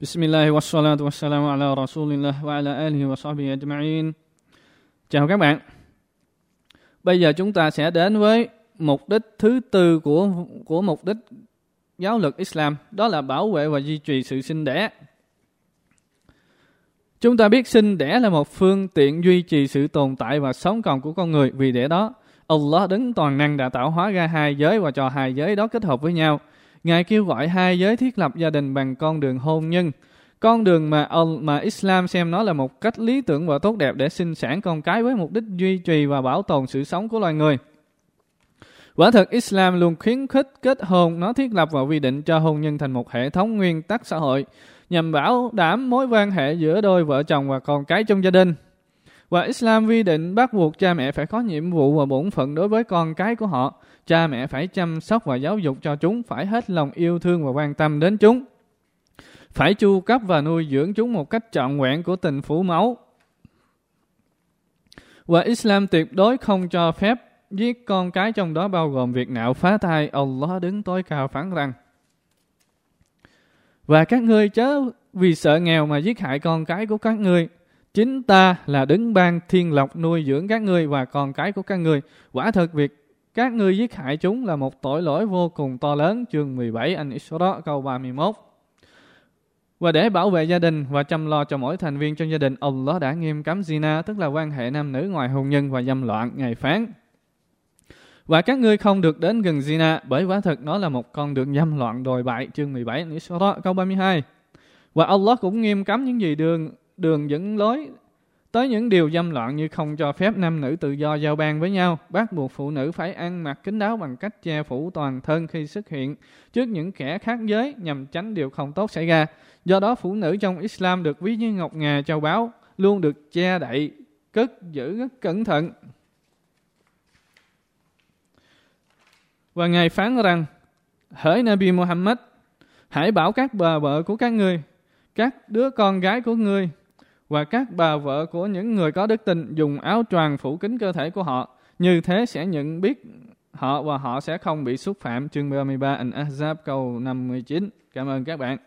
Bismillah الله والصلاة wa salamu ala rasulillah wa ala alihi wa. Chào các bạn. Bây giờ chúng ta sẽ đến với mục đích thứ tư của của mục đích giáo luật Islam, đó là bảo vệ và duy trì sự sinh đẻ. Chúng ta biết sinh đẻ là một phương tiện duy trì sự tồn tại và sống còn của con người. Vì để đó, Allah đứng toàn năng đã tạo hóa ra hai giới và cho hai giới đó kết hợp với nhau. Ngài kêu gọi hai giới thiết lập gia đình bằng con đường hôn nhân. Con đường mà mà Islam xem nó là một cách lý tưởng và tốt đẹp để sinh sản con cái với mục đích duy trì và bảo tồn sự sống của loài người. Quả thực Islam luôn khuyến khích kết hôn, nó thiết lập và quy định cho hôn nhân thành một hệ thống nguyên tắc xã hội nhằm bảo đảm mối quan hệ giữa đôi vợ chồng và con cái trong gia đình. Và Islam quy định bắt buộc cha mẹ phải có nhiệm vụ và bổn phận đối với con cái của họ. Cha mẹ phải chăm sóc và giáo dục cho chúng, phải hết lòng yêu thương và quan tâm đến chúng. Phải chu cấp và nuôi dưỡng chúng một cách trọn vẹn của tình phủ máu. Và Islam tuyệt đối không cho phép giết con cái trong đó bao gồm việc nạo phá thai. Allah đứng tối cao phán rằng Và các ngươi chớ vì sợ nghèo mà giết hại con cái của các ngươi. Chính ta là đứng ban thiên lộc nuôi dưỡng các ngươi và con cái của các ngươi. Quả thật việc các ngươi giết hại chúng là một tội lỗi vô cùng to lớn. Chương 17 Anh Isra câu 31 và để bảo vệ gia đình và chăm lo cho mỗi thành viên trong gia đình, Allah đã nghiêm cấm zina, tức là quan hệ nam nữ ngoài hôn nhân và dâm loạn, ngày phán. Và các ngươi không được đến gần zina, bởi quả thật nó là một con đường dâm loạn đồi bại, chương 17, Isra, câu 32. Và Allah cũng nghiêm cấm những gì đường đường dẫn lối tới những điều dâm loạn như không cho phép nam nữ tự do giao ban với nhau, bắt buộc phụ nữ phải ăn mặc kín đáo bằng cách che phủ toàn thân khi xuất hiện trước những kẻ khác giới nhằm tránh điều không tốt xảy ra. Do đó phụ nữ trong Islam được ví như ngọc ngà châu báu, luôn được che đậy, cất giữ rất cẩn thận. Và Ngài phán rằng, hỡi Nabi Muhammad, hãy bảo các bà vợ của các ngươi, các đứa con gái của ngươi và các bà vợ của những người có đức tin dùng áo choàng phủ kín cơ thể của họ. Như thế sẽ nhận biết họ và họ sẽ không bị xúc phạm. Chương 33 An-Ahzab câu 59. Cảm ơn các bạn.